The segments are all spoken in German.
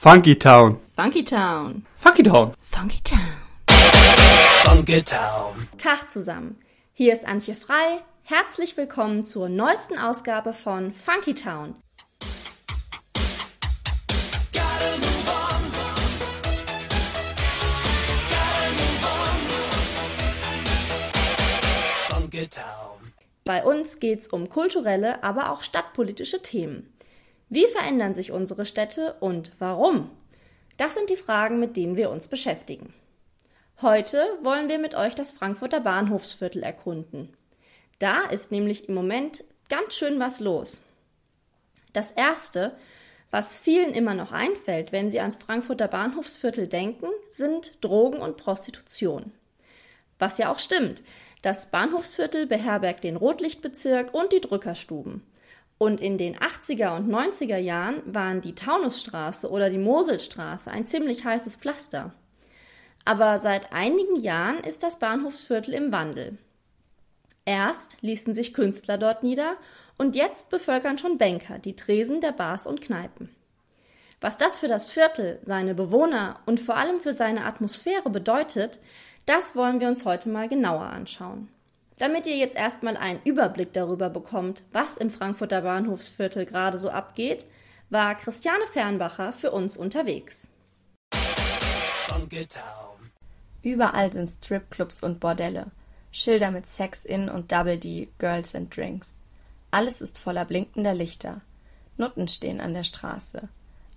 Funky Town. Funky Town. Funky Town. Funky Town. Funky Town. Tag zusammen. Hier ist Antje Frei. Herzlich willkommen zur neuesten Ausgabe von Funky Town. Funky Town. Bei uns geht's um kulturelle, aber auch stadtpolitische Themen. Wie verändern sich unsere Städte und warum? Das sind die Fragen, mit denen wir uns beschäftigen. Heute wollen wir mit euch das Frankfurter Bahnhofsviertel erkunden. Da ist nämlich im Moment ganz schön was los. Das Erste, was vielen immer noch einfällt, wenn sie ans Frankfurter Bahnhofsviertel denken, sind Drogen und Prostitution. Was ja auch stimmt. Das Bahnhofsviertel beherbergt den Rotlichtbezirk und die Drückerstuben. Und in den 80er und 90er Jahren waren die Taunusstraße oder die Moselstraße ein ziemlich heißes Pflaster. Aber seit einigen Jahren ist das Bahnhofsviertel im Wandel. Erst ließen sich Künstler dort nieder und jetzt bevölkern schon Banker die Tresen der Bars und Kneipen. Was das für das Viertel, seine Bewohner und vor allem für seine Atmosphäre bedeutet, das wollen wir uns heute mal genauer anschauen. Damit ihr jetzt erstmal einen Überblick darüber bekommt, was im Frankfurter Bahnhofsviertel gerade so abgeht, war Christiane Fernbacher für uns unterwegs. Überall sind Stripclubs und Bordelle, Schilder mit Sex in und Double D, Girls and Drinks. Alles ist voller blinkender Lichter. Nutten stehen an der Straße.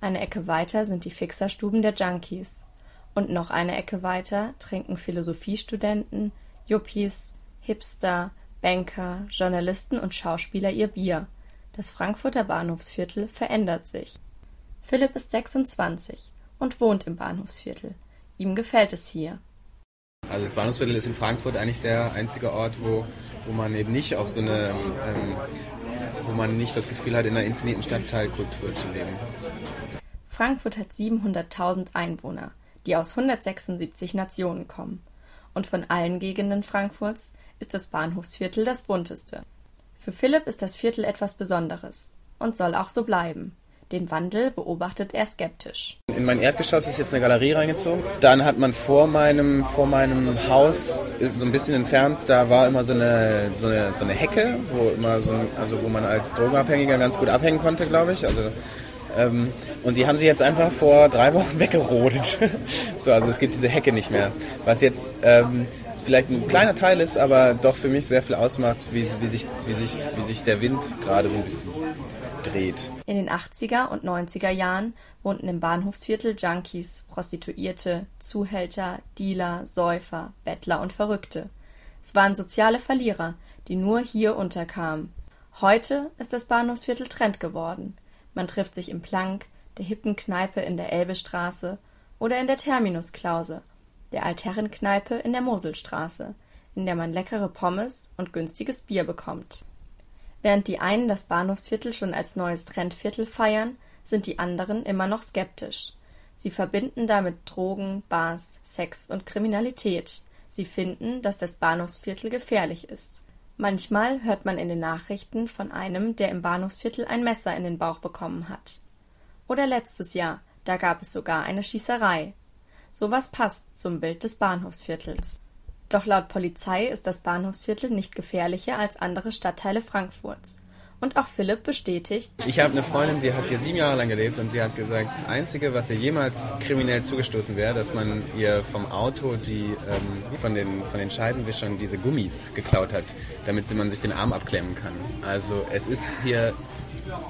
Eine Ecke weiter sind die Fixerstuben der Junkies. Und noch eine Ecke weiter trinken Philosophiestudenten, Yuppies, Hipster, Banker, Journalisten und Schauspieler ihr Bier. Das Frankfurter Bahnhofsviertel verändert sich. Philipp ist 26 und wohnt im Bahnhofsviertel. Ihm gefällt es hier. Also das Bahnhofsviertel ist in Frankfurt eigentlich der einzige Ort, wo, wo man eben nicht auf so eine, ähm, wo man nicht das Gefühl hat, in einer inszenierten Stadtteilkultur zu leben. Frankfurt hat 700.000 Einwohner, die aus 176 Nationen kommen. Und von allen Gegenden Frankfurts ist das Bahnhofsviertel das bunteste. Für Philipp ist das Viertel etwas Besonderes und soll auch so bleiben. Den Wandel beobachtet er skeptisch. In mein Erdgeschoss ist jetzt eine Galerie reingezogen. Dann hat man vor meinem, vor meinem Haus, ist so ein bisschen entfernt, da war immer so eine, so eine, so eine Hecke, wo immer so, ein- also wo man als Drogenabhängiger ganz gut abhängen konnte, glaube ich. Also ähm, und die haben sie jetzt einfach vor drei Wochen weggerodet. so, also es gibt diese Hecke nicht mehr. Was jetzt ähm, vielleicht ein kleiner Teil ist, aber doch für mich sehr viel ausmacht, wie, wie, sich, wie, sich, wie sich der Wind gerade so ein bisschen dreht. In den 80er und 90er Jahren wohnten im Bahnhofsviertel Junkies, Prostituierte, Zuhälter, Dealer, Säufer, Bettler und Verrückte. Es waren soziale Verlierer, die nur hier unterkamen. Heute ist das Bahnhofsviertel Trend geworden. Man trifft sich im Plank, der hippen Kneipe in der Elbestraße oder in der Terminusklause, der Altherrenkneipe in der Moselstraße, in der man leckere Pommes und günstiges Bier bekommt. Während die einen das Bahnhofsviertel schon als neues Trendviertel feiern, sind die anderen immer noch skeptisch. Sie verbinden damit Drogen, Bars, Sex und Kriminalität. Sie finden, dass das Bahnhofsviertel gefährlich ist. Manchmal hört man in den Nachrichten von einem, der im Bahnhofsviertel ein Messer in den Bauch bekommen hat. Oder letztes Jahr, da gab es sogar eine Schießerei. Sowas passt zum Bild des Bahnhofsviertels. Doch laut Polizei ist das Bahnhofsviertel nicht gefährlicher als andere Stadtteile Frankfurts. Und auch Philipp bestätigt, Ich habe eine Freundin, die hat hier sieben Jahre lang gelebt und die hat gesagt, das Einzige, was ihr jemals kriminell zugestoßen wäre, dass man ihr vom Auto die ähm, von, den, von den Scheibenwischern diese Gummis geklaut hat, damit man sich den Arm abklemmen kann. Also es ist hier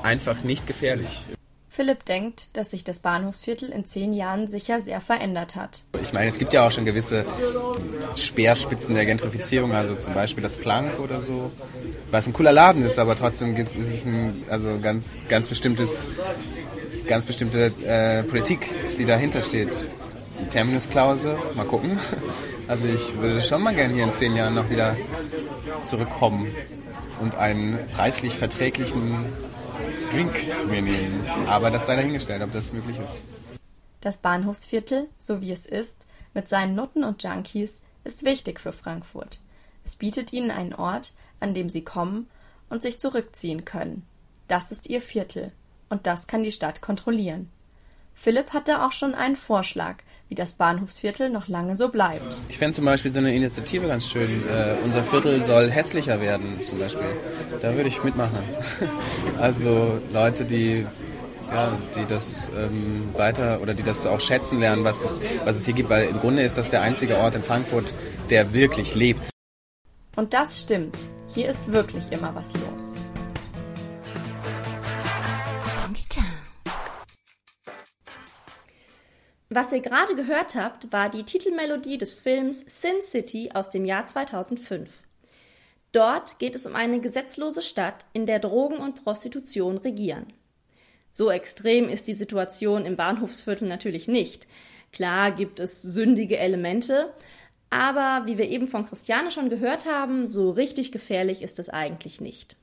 einfach nicht gefährlich. Philipp denkt, dass sich das Bahnhofsviertel in zehn Jahren sicher sehr verändert hat. Ich meine, es gibt ja auch schon gewisse Speerspitzen der Gentrifizierung, also zum Beispiel das Plank oder so, was ein cooler Laden ist, aber trotzdem gibt, ist es ein also ganz ganz bestimmtes ganz bestimmte äh, Politik, die dahinter steht. Die Terminusklause, mal gucken. Also ich würde schon mal gerne hier in zehn Jahren noch wieder zurückkommen und einen preislich verträglichen Drink zu mir nehmen. Aber das sei dahingestellt, ob das möglich ist. Das Bahnhofsviertel, so wie es ist, mit seinen Nutten und Junkies, ist wichtig für Frankfurt. Es bietet ihnen einen Ort, an dem sie kommen und sich zurückziehen können. Das ist ihr Viertel. Und das kann die Stadt kontrollieren. Philipp hatte auch schon einen Vorschlag, wie das Bahnhofsviertel noch lange so bleibt. Ich fände zum Beispiel so eine Initiative ganz schön. Äh, unser Viertel soll hässlicher werden, zum Beispiel. Da würde ich mitmachen. also Leute, die ja, die das ähm, weiter oder die das auch schätzen lernen, was es, was es hier gibt, weil im Grunde ist das der einzige Ort in Frankfurt, der wirklich lebt. Und das stimmt. Hier ist wirklich immer was los. Was ihr gerade gehört habt, war die Titelmelodie des Films Sin City aus dem Jahr 2005. Dort geht es um eine gesetzlose Stadt, in der Drogen und Prostitution regieren. So extrem ist die Situation im Bahnhofsviertel natürlich nicht. Klar gibt es sündige Elemente, aber wie wir eben von Christiane schon gehört haben, so richtig gefährlich ist es eigentlich nicht.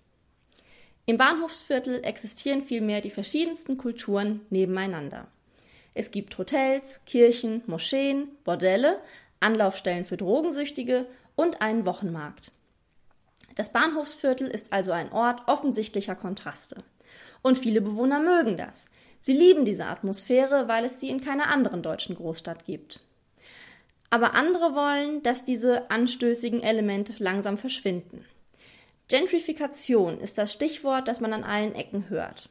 Im Bahnhofsviertel existieren vielmehr die verschiedensten Kulturen nebeneinander. Es gibt Hotels, Kirchen, Moscheen, Bordelle, Anlaufstellen für Drogensüchtige und einen Wochenmarkt. Das Bahnhofsviertel ist also ein Ort offensichtlicher Kontraste. Und viele Bewohner mögen das. Sie lieben diese Atmosphäre, weil es sie in keiner anderen deutschen Großstadt gibt. Aber andere wollen, dass diese anstößigen Elemente langsam verschwinden. Gentrifikation ist das Stichwort, das man an allen Ecken hört.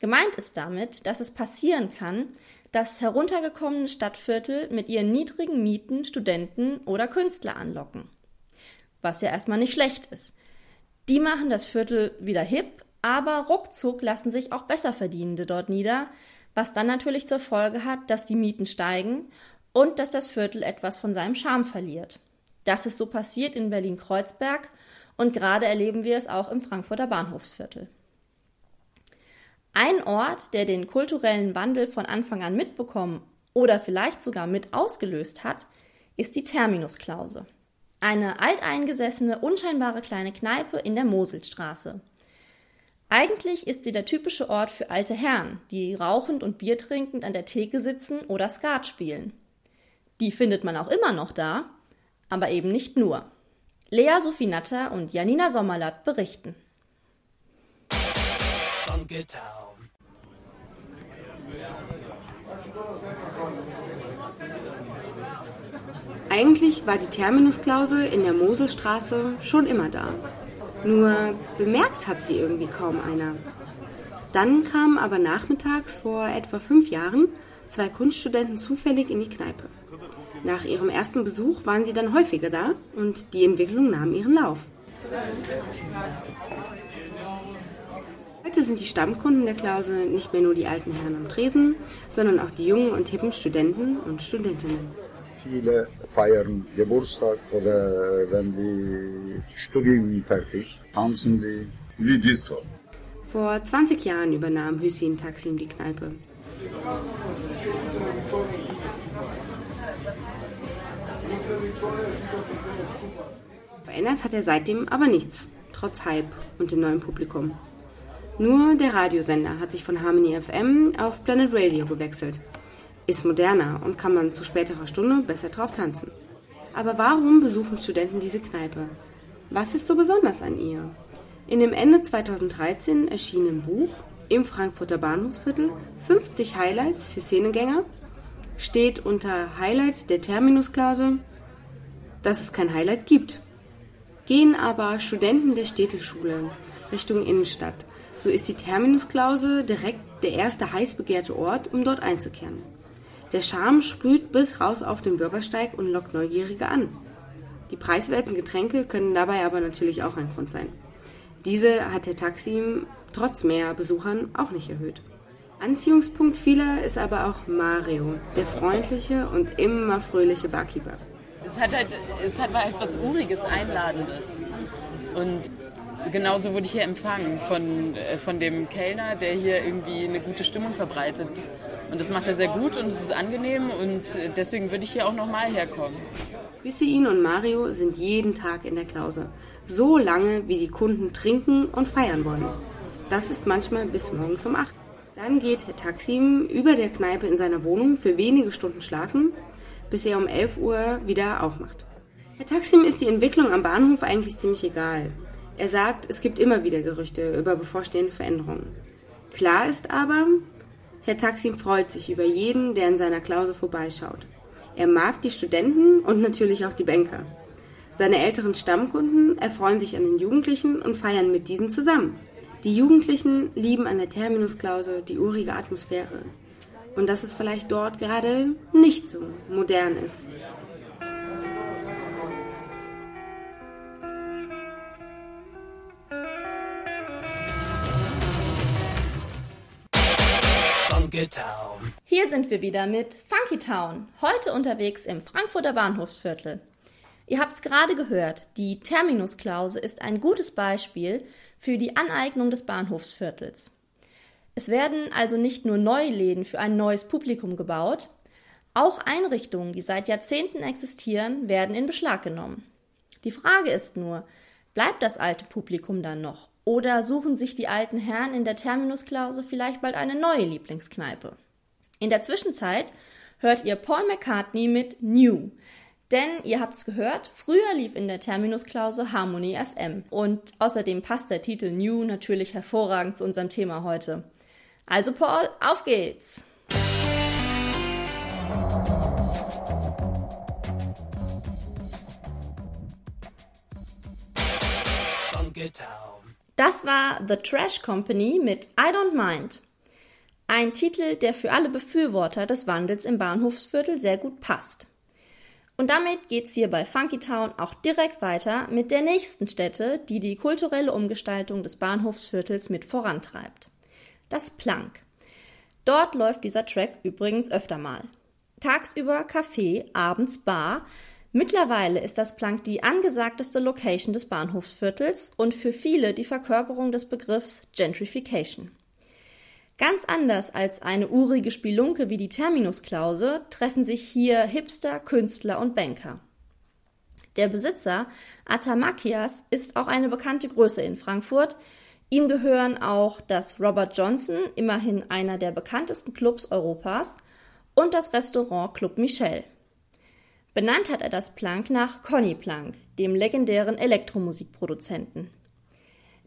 Gemeint ist damit, dass es passieren kann, dass heruntergekommene Stadtviertel mit ihren niedrigen Mieten Studenten oder Künstler anlocken. Was ja erstmal nicht schlecht ist. Die machen das Viertel wieder hip, aber ruckzuck lassen sich auch Besserverdienende dort nieder, was dann natürlich zur Folge hat, dass die Mieten steigen und dass das Viertel etwas von seinem Charme verliert. Das ist so passiert in Berlin-Kreuzberg und gerade erleben wir es auch im Frankfurter Bahnhofsviertel. Ein Ort, der den kulturellen Wandel von Anfang an mitbekommen oder vielleicht sogar mit ausgelöst hat, ist die Terminusklause. Eine alteingesessene, unscheinbare kleine Kneipe in der Moselstraße. Eigentlich ist sie der typische Ort für alte Herren, die rauchend und Bier trinkend an der Theke sitzen oder Skat spielen. Die findet man auch immer noch da, aber eben nicht nur. Lea Sophie Natter und Janina Sommerlatt berichten. Funky Town. Eigentlich war die Terminusklause in der Moselstraße schon immer da. Nur bemerkt hat sie irgendwie kaum einer. Dann kamen aber nachmittags vor etwa fünf Jahren zwei Kunststudenten zufällig in die Kneipe. Nach ihrem ersten Besuch waren sie dann häufiger da und die Entwicklung nahm ihren Lauf. Heute sind die Stammkunden der Klause nicht mehr nur die alten Herren am Tresen, sondern auch die jungen und hippen Studenten und Studentinnen. Viele feiern Geburtstag oder wenn die Studium fertig, tanzen die wie Disco. Vor 20 Jahren übernahm Hüseyin Taksim die Kneipe. Verändert hat er seitdem aber nichts, trotz Hype und dem neuen Publikum. Nur der Radiosender hat sich von Harmony FM auf Planet Radio gewechselt. Ist moderner und kann man zu späterer Stunde besser drauf tanzen. Aber warum besuchen Studenten diese Kneipe? Was ist so besonders an ihr? In dem Ende 2013 erschienenen Buch im Frankfurter Bahnhofsviertel 50 Highlights für Szenegänger steht unter Highlight der Terminusklause, dass es kein Highlight gibt. Gehen aber Studenten der Städteschule Richtung Innenstadt, so ist die Terminusklause direkt der erste heiß begehrte Ort, um dort einzukehren. Der Charme sprüht bis raus auf den Bürgersteig und lockt Neugierige an. Die preiswerten Getränke können dabei aber natürlich auch ein Grund sein. Diese hat der Taxi trotz mehr Besuchern auch nicht erhöht. Anziehungspunkt vieler ist aber auch Mario, der freundliche und immer fröhliche Barkeeper. Es hat halt, es hat halt was Uriges, Einladendes. Und genauso wurde ich hier empfangen von, äh, von dem Kellner, der hier irgendwie eine gute Stimmung verbreitet. Und das macht er sehr gut und es ist angenehm und deswegen würde ich hier auch nochmal herkommen. Hüseyin und Mario sind jeden Tag in der Klause. So lange, wie die Kunden trinken und feiern wollen. Das ist manchmal bis morgens um 8. Dann geht Herr Taksim über der Kneipe in seiner Wohnung für wenige Stunden schlafen, bis er um 11 Uhr wieder aufmacht. Herr Taksim ist die Entwicklung am Bahnhof eigentlich ziemlich egal. Er sagt, es gibt immer wieder Gerüchte über bevorstehende Veränderungen. Klar ist aber, Herr Taksim freut sich über jeden, der in seiner Klause vorbeischaut. Er mag die Studenten und natürlich auch die Banker. Seine älteren Stammkunden erfreuen sich an den Jugendlichen und feiern mit diesen zusammen. Die Jugendlichen lieben an der Terminusklause die urige Atmosphäre. Und dass es vielleicht dort gerade nicht so modern ist. Funky Town. Hier sind wir wieder mit Funky Town, heute unterwegs im Frankfurter Bahnhofsviertel. Ihr habt's gerade gehört, die Terminusklause ist ein gutes Beispiel für die Aneignung des Bahnhofsviertels. Es werden also nicht nur neue Läden für ein neues Publikum gebaut, auch Einrichtungen, die seit Jahrzehnten existieren, werden in Beschlag genommen. Die Frage ist nur, bleibt das alte Publikum dann noch? Oder suchen sich die alten Herren in der Terminusklause vielleicht bald eine neue Lieblingskneipe? In der Zwischenzeit hört ihr Paul McCartney mit New. Denn ihr habt's gehört, früher lief in der Terminusklause Harmony FM. Und außerdem passt der Titel New natürlich hervorragend zu unserem Thema heute. Also Paul, auf geht's! Funky Town. Das war The Trash Company mit I Don't Mind. Ein Titel, der für alle Befürworter des Wandels im Bahnhofsviertel sehr gut passt. Und damit geht's hier bei Funky Town auch direkt weiter mit der nächsten Stätte, die die kulturelle Umgestaltung des Bahnhofsviertels mit vorantreibt. Das Plank. Dort läuft dieser Track übrigens öfter mal. Tagsüber Café, abends Bar. Mittlerweile ist das Plank die angesagteste Location des Bahnhofsviertels und für viele die Verkörperung des Begriffs Gentrification. Ganz anders als eine urige Spielunke wie die Terminusklause treffen sich hier Hipster, Künstler und Banker. Der Besitzer, Atamakias, ist auch eine bekannte Größe in Frankfurt. Ihm gehören auch das Robert Johnson, immerhin einer der bekanntesten Clubs Europas, und das Restaurant Club Michel. Benannt hat er das Plank nach Conny Plank, dem legendären Elektromusikproduzenten.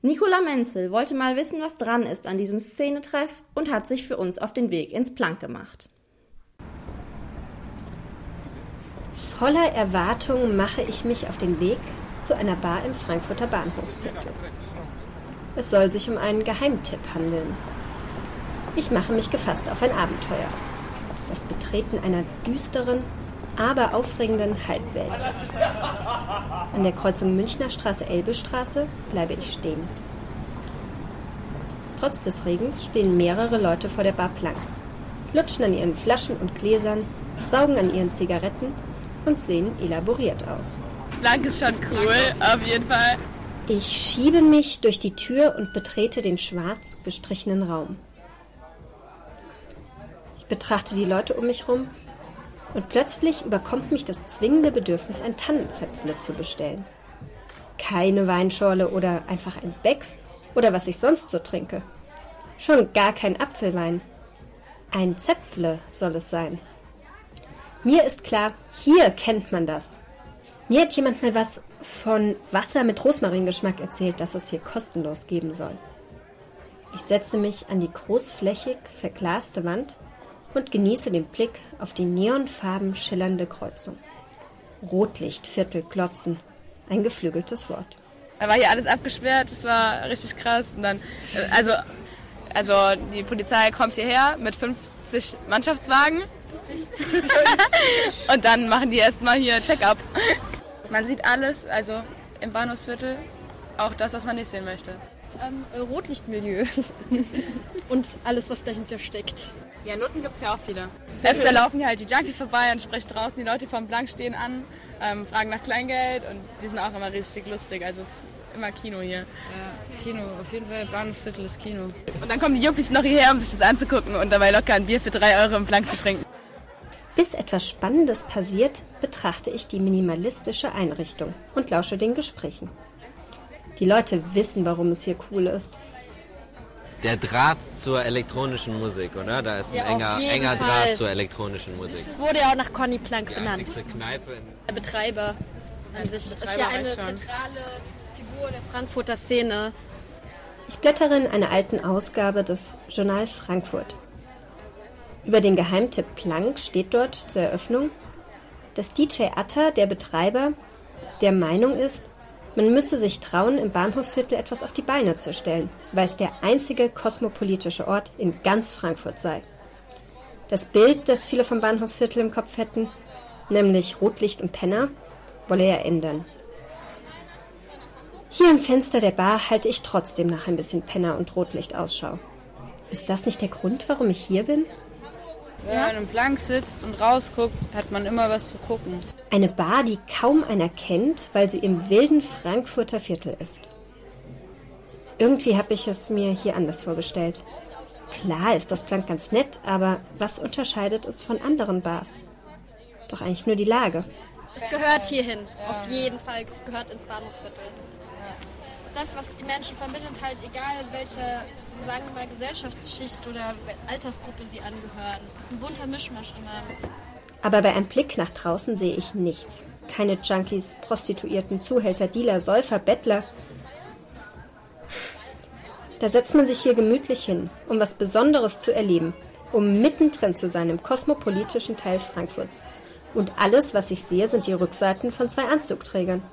Nicola Menzel wollte mal wissen, was dran ist an diesem Szenetreff und hat sich für uns auf den Weg ins Plank gemacht. Voller Erwartung mache ich mich auf den Weg zu einer Bar im Frankfurter Bahnhofsviertel. Es soll sich um einen Geheimtipp handeln. Ich mache mich gefasst auf ein Abenteuer. Das Betreten einer düsteren, aber aufregenden Halbwelt. An der Kreuzung Münchner Straße-Elbe-Straße bleibe ich stehen. Trotz des Regens stehen mehrere Leute vor der Bar Plank, lutschen an ihren Flaschen und Gläsern, saugen an ihren Zigaretten und sehen elaboriert aus. Blank ist schon cool, auf jeden Fall. Ich schiebe mich durch die Tür und betrete den schwarz gestrichenen Raum. Ich betrachte die Leute um mich herum und plötzlich überkommt mich das zwingende Bedürfnis, ein Tannenzäpfle zu bestellen. Keine Weinschorle oder einfach ein Becks oder was ich sonst so trinke. Schon gar kein Apfelwein. Ein Zäpfle soll es sein. Mir ist klar, hier kennt man das. Mir hat jemand mal was von Wasser mit Rosmaringeschmack erzählt, das es hier kostenlos geben soll. Ich setze mich an die großflächig verglaste Wand und genieße den Blick auf die neonfarben schillernde Kreuzung. Rotlichtviertel glotzen. Ein geflügeltes Wort. Da war hier alles abgesperrt, das war richtig krass. Und dann, äh, also, also die Polizei kommt hierher mit 50 Mannschaftswagen. und dann machen die erstmal hier Check-up. Man sieht alles, also im Bahnhofsviertel, auch das, was man nicht sehen möchte. Ähm, Rotlichtmilieu und alles, was dahinter steckt. Ja, Noten gibt es ja auch viele. Öfter laufen hier halt die Junkies vorbei und sprechen draußen die Leute vom Blank stehen an, ähm, fragen nach Kleingeld und die sind auch immer richtig lustig. Also es ist immer Kino hier. Ja, Kino, auf jeden Fall Bahnhofsviertel ist Kino. Und dann kommen die Juppies noch hierher, um sich das anzugucken und dabei locker ein Bier für drei Euro im Blank zu trinken. Bis etwas Spannendes passiert, betrachte ich die minimalistische Einrichtung und lausche den Gesprächen. Die Leute wissen, warum es hier cool ist. Der Draht zur elektronischen Musik, oder? Da ist ein Ja, enger, enger Fall. Draht zur elektronischen Musik. Es wurde ja auch nach Conny Plank Die benannt. Kneipe in Der Betreiber an sich. Das ist Betreiber ja weiß eine zentrale Figur der Frankfurter Szene. Ich blättere in einer alten Ausgabe des Journal Frankfurt. Über den Geheimtipp Plank steht dort zur Eröffnung, dass DJ Atta, der Betreiber, der Meinung ist, man müsse sich trauen, im Bahnhofsviertel etwas auf die Beine zu stellen, weil es der einzige kosmopolitische Ort in ganz Frankfurt sei. Das Bild, das viele vom Bahnhofsviertel im Kopf hätten, nämlich Rotlicht und Penner, wolle er ändern. Hier im Fenster der Bar halte ich trotzdem nach ein bisschen Penner und Rotlicht Ausschau. Ist das nicht der Grund, warum ich hier bin? Wenn man im Plank sitzt und rausguckt, hat man immer was zu gucken. Eine Bar, die kaum einer kennt, weil sie im wilden Frankfurter Viertel ist. Irgendwie habe ich es mir hier anders vorgestellt. Klar ist das Plank ganz nett, aber was unterscheidet es von anderen Bars? Doch eigentlich nur die Lage. Es gehört hierhin, auf jeden Fall. Es gehört ins Bahnhofsviertel. Das, was die Menschen vermittelt, halt egal welche, sagen wir mal, Gesellschaftsschicht oder Altersgruppe sie angehören. Es ist ein bunter Mischmasch immer. Aber bei einem Blick nach draußen sehe ich nichts. Keine Junkies, Prostituierten, Zuhälter, Dealer, Säufer, Bettler. Da setzt man sich hier gemütlich hin, um was Besonderes zu erleben, um mittendrin zu sein im kosmopolitischen Teil Frankfurts. Und alles, was ich sehe, sind die Rückseiten von zwei Anzugträgern.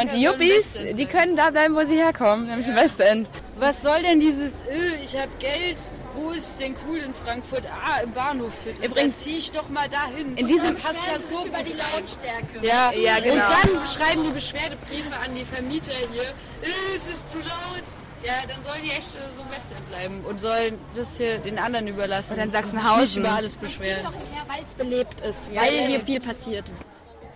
Und die Yuppies, die können da bleiben, wo sie herkommen, nämlich im Westend. Was soll denn dieses, äh, ich hab Geld, wo ist es denn cool in Frankfurt? Ah, im Bahnhofviertel. Übrigens zieh ich doch mal dahin. In diesem passt ja so über die Lautstärke. Ja, ja, genau. Und dann schreiben die Beschwerdebriefe an die Vermieter hier, äh, es ist zu laut. Ja, dann sollen die echt äh, so im Westend bleiben und sollen das hier den anderen überlassen. Und dann Sich Sachsenhausen. Nicht über alles beschweren. doch hierher, weil es belebt ist, Ja, weil ja. hier viel passiert.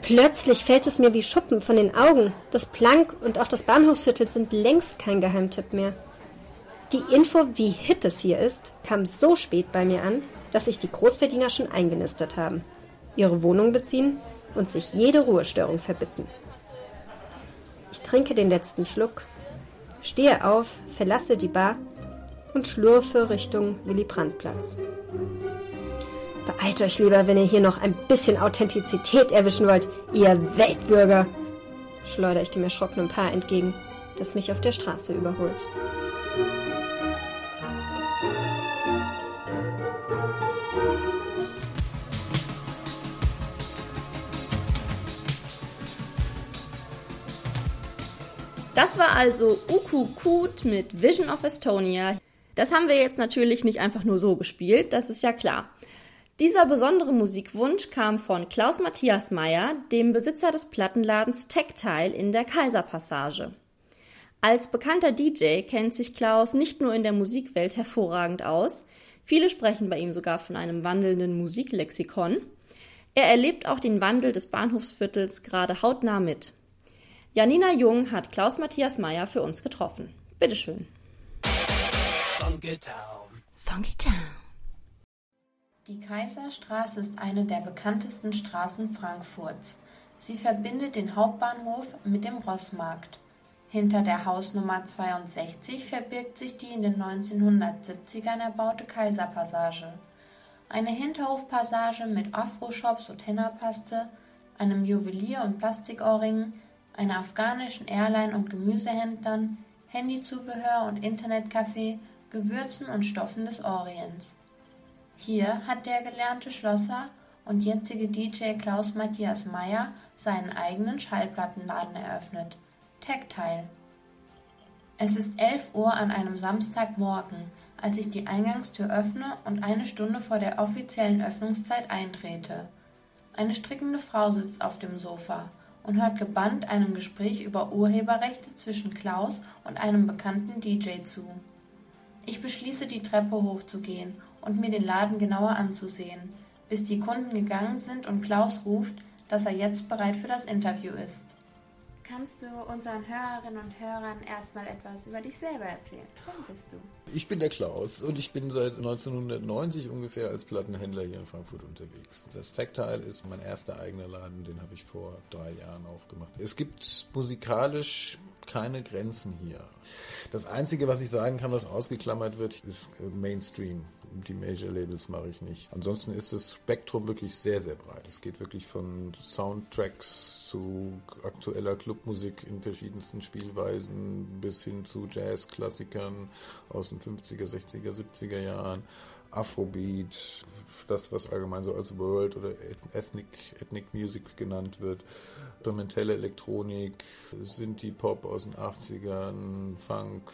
Plötzlich fällt es mir wie Schuppen von den Augen. Das Plank und auch das Bahnhofsviertel sind längst kein Geheimtipp mehr. Die Info, wie hip es hier ist, kam so spät bei mir an, dass sich die Großverdiener schon eingenistet haben, ihre Wohnung beziehen und sich jede Ruhestörung verbitten. Ich trinke den letzten Schluck, stehe auf, verlasse die Bar und schlurfe Richtung Willy-Brandt-Platz. Beeilt euch lieber, wenn ihr hier noch ein bisschen Authentizität erwischen wollt, ihr Weltbürger, schleudere ich dem erschrockenen Paar entgegen, das mich auf der Straße überholt. Das war also Uku Kut mit Vision of Estonia. Das haben wir jetzt natürlich nicht einfach nur so gespielt, das ist ja klar. Dieser besondere Musikwunsch kam von Klaus Matthias Meyer, dem Besitzer des Plattenladens Tactile in der Kaiserpassage. Als bekannter DJ kennt sich Klaus nicht nur in der Musikwelt hervorragend aus, viele sprechen bei ihm sogar von einem wandelnden Musiklexikon. Er erlebt auch den Wandel des Bahnhofsviertels gerade hautnah mit. Janina Jung hat Klaus Matthias Meyer für uns getroffen. Bitteschön. Funky Town. Funky Town. Die Kaiserstraße ist eine der bekanntesten Straßen Frankfurts. Sie verbindet den Hauptbahnhof mit dem Rossmarkt. Hinter der Hausnummer 62 verbirgt sich die in den 1970ern erbaute Kaiserpassage. Eine Hinterhofpassage mit Afro-Shops und Henna-Paste, einem Juwelier- und Plastikohrring, einer afghanischen Airline- und Gemüsehändlern, Handyzubehör und Internetcafé, Gewürzen und Stoffen des Orients. Hier hat der gelernte Schlosser und jetzige DJ Klaus Matthias Meyer seinen eigenen Schallplattenladen eröffnet. Tactile. Es ist 11 Uhr an einem Samstagmorgen, als ich die Eingangstür öffne und eine Stunde vor der offiziellen Öffnungszeit eintrete. Eine strickende Frau sitzt auf dem Sofa und hört gebannt einem Gespräch über Urheberrechte zwischen Klaus und einem bekannten DJ zu. Ich beschließe, die Treppe hochzugehen und mir den Laden genauer anzusehen, bis die Kunden gegangen sind und Klaus ruft, dass er jetzt bereit für das Interview ist. Kannst du unseren Hörerinnen und Hörern erstmal etwas über dich selber erzählen? Wer bist du? Ich bin der Klaus und ich bin seit 1990 ungefähr als Plattenhändler hier in Frankfurt unterwegs. Das Tactile ist mein erster eigener Laden, den habe ich vor drei Jahren aufgemacht. Es gibt musikalisch keine Grenzen hier. Das Einzige, was ich sagen kann, was ausgeklammert wird, ist Mainstream. Die Major Labels mache ich nicht. Ansonsten ist das Spektrum wirklich sehr, sehr breit. Es geht wirklich von Soundtracks zu aktueller Clubmusik in verschiedensten Spielweisen bis hin zu Jazzklassikern aus den 50er, 60er, 70er Jahren, Afrobeat, das, was allgemein so als World oder Ethnic, Ethnic Music genannt wird. Experimentelle Elektronik, Synthie-Pop aus den 80ern, Funk.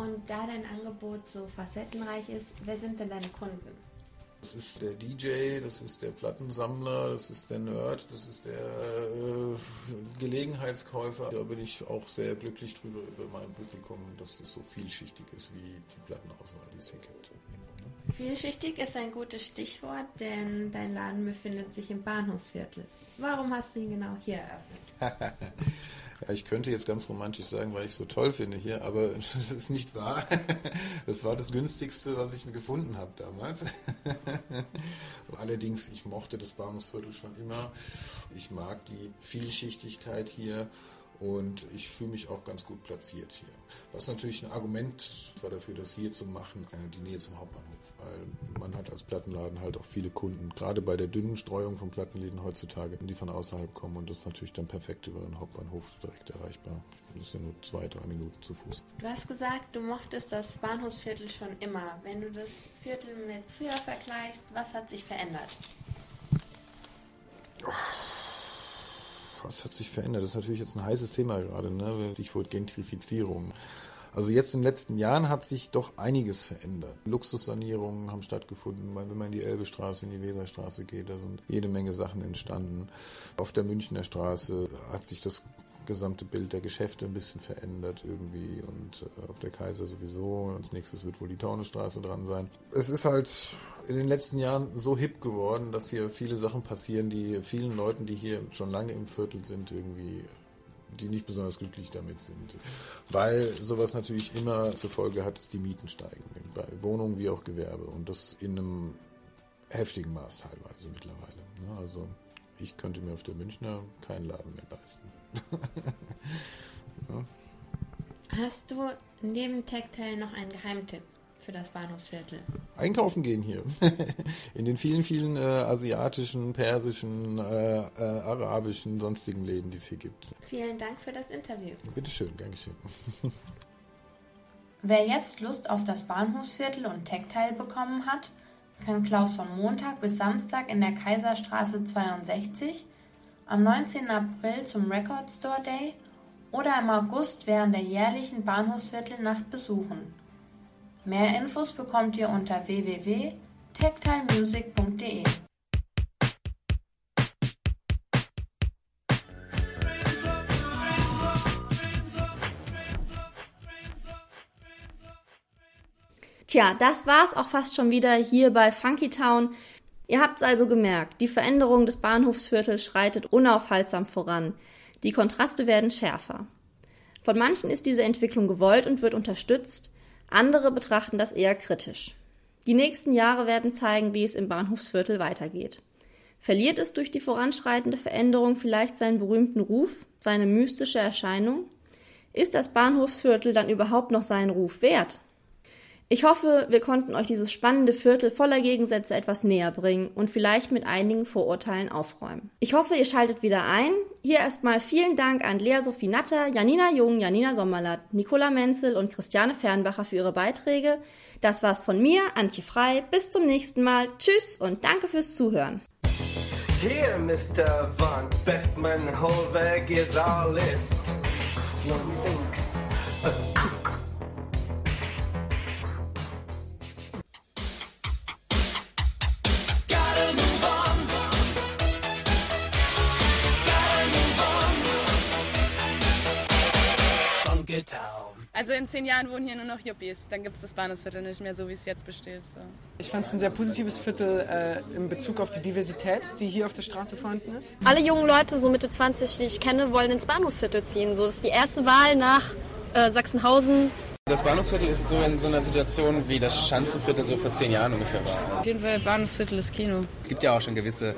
Und da dein Angebot so facettenreich ist, wer sind denn deine Kunden? Das ist der DJ, das ist der Plattensammler, das ist der Nerd, das ist der äh, Gelegenheitskäufer. Da bin ich auch sehr glücklich drüber, über mein Publikum, dass es so vielschichtig ist wie die Plattenauswahl, die es hier gibt. Vielschichtig ist ein gutes Stichwort, denn dein Laden befindet sich im Bahnhofsviertel. Warum hast du ihn genau hier eröffnet? Ja, ich könnte jetzt ganz romantisch sagen, weil ich es so toll finde hier, aber das ist nicht wahr. Das war das günstigste, was ich gefunden habe damals. Allerdings, ich mochte das Bahnhofsviertel schon immer. Ich mag die Vielschichtigkeit hier und ich fühle mich auch ganz gut platziert hier. Was natürlich ein Argument war dafür, das hier zu machen, äh, die Nähe zum Hauptbahnhof. Weil man hat als Plattenladen halt auch viele Kunden, gerade bei der dünnen Streuung von Plattenläden heutzutage, die von außerhalb kommen und das ist natürlich dann perfekt über den Hauptbahnhof direkt erreichbar. Das ist ja nur zwei, drei Minuten zu Fuß. Du hast gesagt, du mochtest das Bahnhofsviertel schon immer. Wenn du das Viertel mit früher vergleichst, was hat sich verändert? Was hat sich verändert? Das ist natürlich jetzt ein heißes Thema gerade, ne? Stichwort Gentrifizierung. Also jetzt in den letzten Jahren hat sich doch einiges verändert. Luxussanierungen haben stattgefunden. Wenn man in die Elbestraße, in die Weserstraße geht, da sind jede Menge Sachen entstanden. Auf der Münchner Straße hat sich das gesamte Bild der Geschäfte ein bisschen verändert irgendwie und äh, auf der Kaiser sowieso. Als nächstes wird wohl die Taunusstraße dran sein. Es ist halt in den letzten Jahren so hip geworden, dass hier viele Sachen passieren, die vielen Leuten, die hier schon lange im Viertel sind, irgendwie die nicht besonders glücklich damit sind. Weil sowas natürlich immer zur Folge hat, dass die Mieten steigen. Bei Wohnungen wie auch Gewerbe. Und das in einem heftigen Maß teilweise mittlerweile. Also ich könnte mir auf der Münchner keinen Laden mehr leisten. ja. Hast du neben Tactile noch einen Geheimtipp für das Bahnhofsviertel? Einkaufen gehen hier. In den vielen, vielen äh, asiatischen, persischen, äh, äh, arabischen, sonstigen Läden, die es hier gibt. Vielen Dank für das Interview. Bitteschön, geschehen. Wer jetzt Lust auf das Bahnhofsviertel und Tactile bekommen hat, kann Klaus von Montag bis Samstag in der Kaiserstraße 62, am 19. April zum Record Store Day oder im August während der jährlichen Bahnhofsviertelnacht besuchen. Mehr Infos bekommt ihr unter www.tactilemusic.de. Tja, das war's auch fast schon wieder hier bei Funky Town. Ihr habt's also gemerkt, die Veränderung des Bahnhofsviertels schreitet unaufhaltsam voran. Die Kontraste werden schärfer. Von manchen ist diese Entwicklung gewollt und wird unterstützt, andere betrachten das eher kritisch. Die nächsten Jahre werden zeigen, wie es im Bahnhofsviertel weitergeht. Verliert es durch die voranschreitende Veränderung vielleicht seinen berühmten Ruf, seine mystische Erscheinung? Ist das Bahnhofsviertel dann überhaupt noch seinen Ruf wert? Ich hoffe, wir konnten euch dieses spannende Viertel voller Gegensätze etwas näher bringen und vielleicht mit einigen Vorurteilen aufräumen. Ich hoffe, ihr schaltet wieder ein. Hier erstmal vielen Dank an Lea Sophie Natter, Janina Jung, Janina Sommerlatt, Nicola Menzel und Christiane Fernbacher für ihre Beiträge. Das war's von mir, Antje Frei. Bis zum nächsten Mal. Tschüss und danke fürs Zuhören. Here, Mr. Von Beckman, Holweg is our list. One thinks Town. Also in zehn Jahren wohnen hier nur noch Yuppies. Dann gibt es das Bahnhofsviertel nicht mehr so, wie es jetzt besteht. So. Ich fand es ein sehr positives Viertel äh, in Bezug auf die Diversität, die hier auf der Straße vorhanden ist. Alle jungen Leute, so Mitte 20, die ich kenne, wollen ins Bahnhofsviertel ziehen. So, das ist die erste Wahl nach äh, Sachsenhausen. Das Bahnhofsviertel ist so in so einer Situation, wie das Schanzenviertel so vor zehn Jahren ungefähr war. Auf jeden Fall Bahnhofsviertel ist Kino. Es gibt ja auch schon gewisse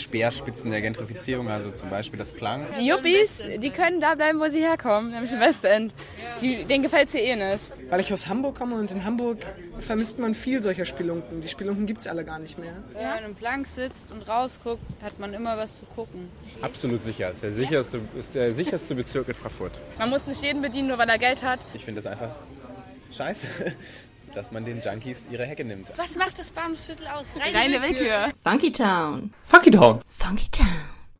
Speerspitzen der Gentrifizierung, also zum Beispiel das Plank. Die Yuppies, die können da bleiben, wo sie herkommen, nämlich im Westend. Die, denen gefällt es hier eh nicht. Weil ich aus Hamburg komme und in Hamburg vermisst man viel solcher Spielunken. Die Spielunken gibt es alle gar nicht mehr. Wenn man im Plank sitzt und rausguckt, hat man immer was zu gucken. Absolut sicher. Ist der sicherste, ist der sicherste Bezirk in Frankfurt. Man muss nicht jeden bedienen, nur weil er Geld hat. Ich finde das einfach scheiße. Dass man den Junkies ihre Hecke nimmt. Was macht das Bahnhofsviertel aus? Reine Willkür. Funky Town. Funky Town. Funky Town.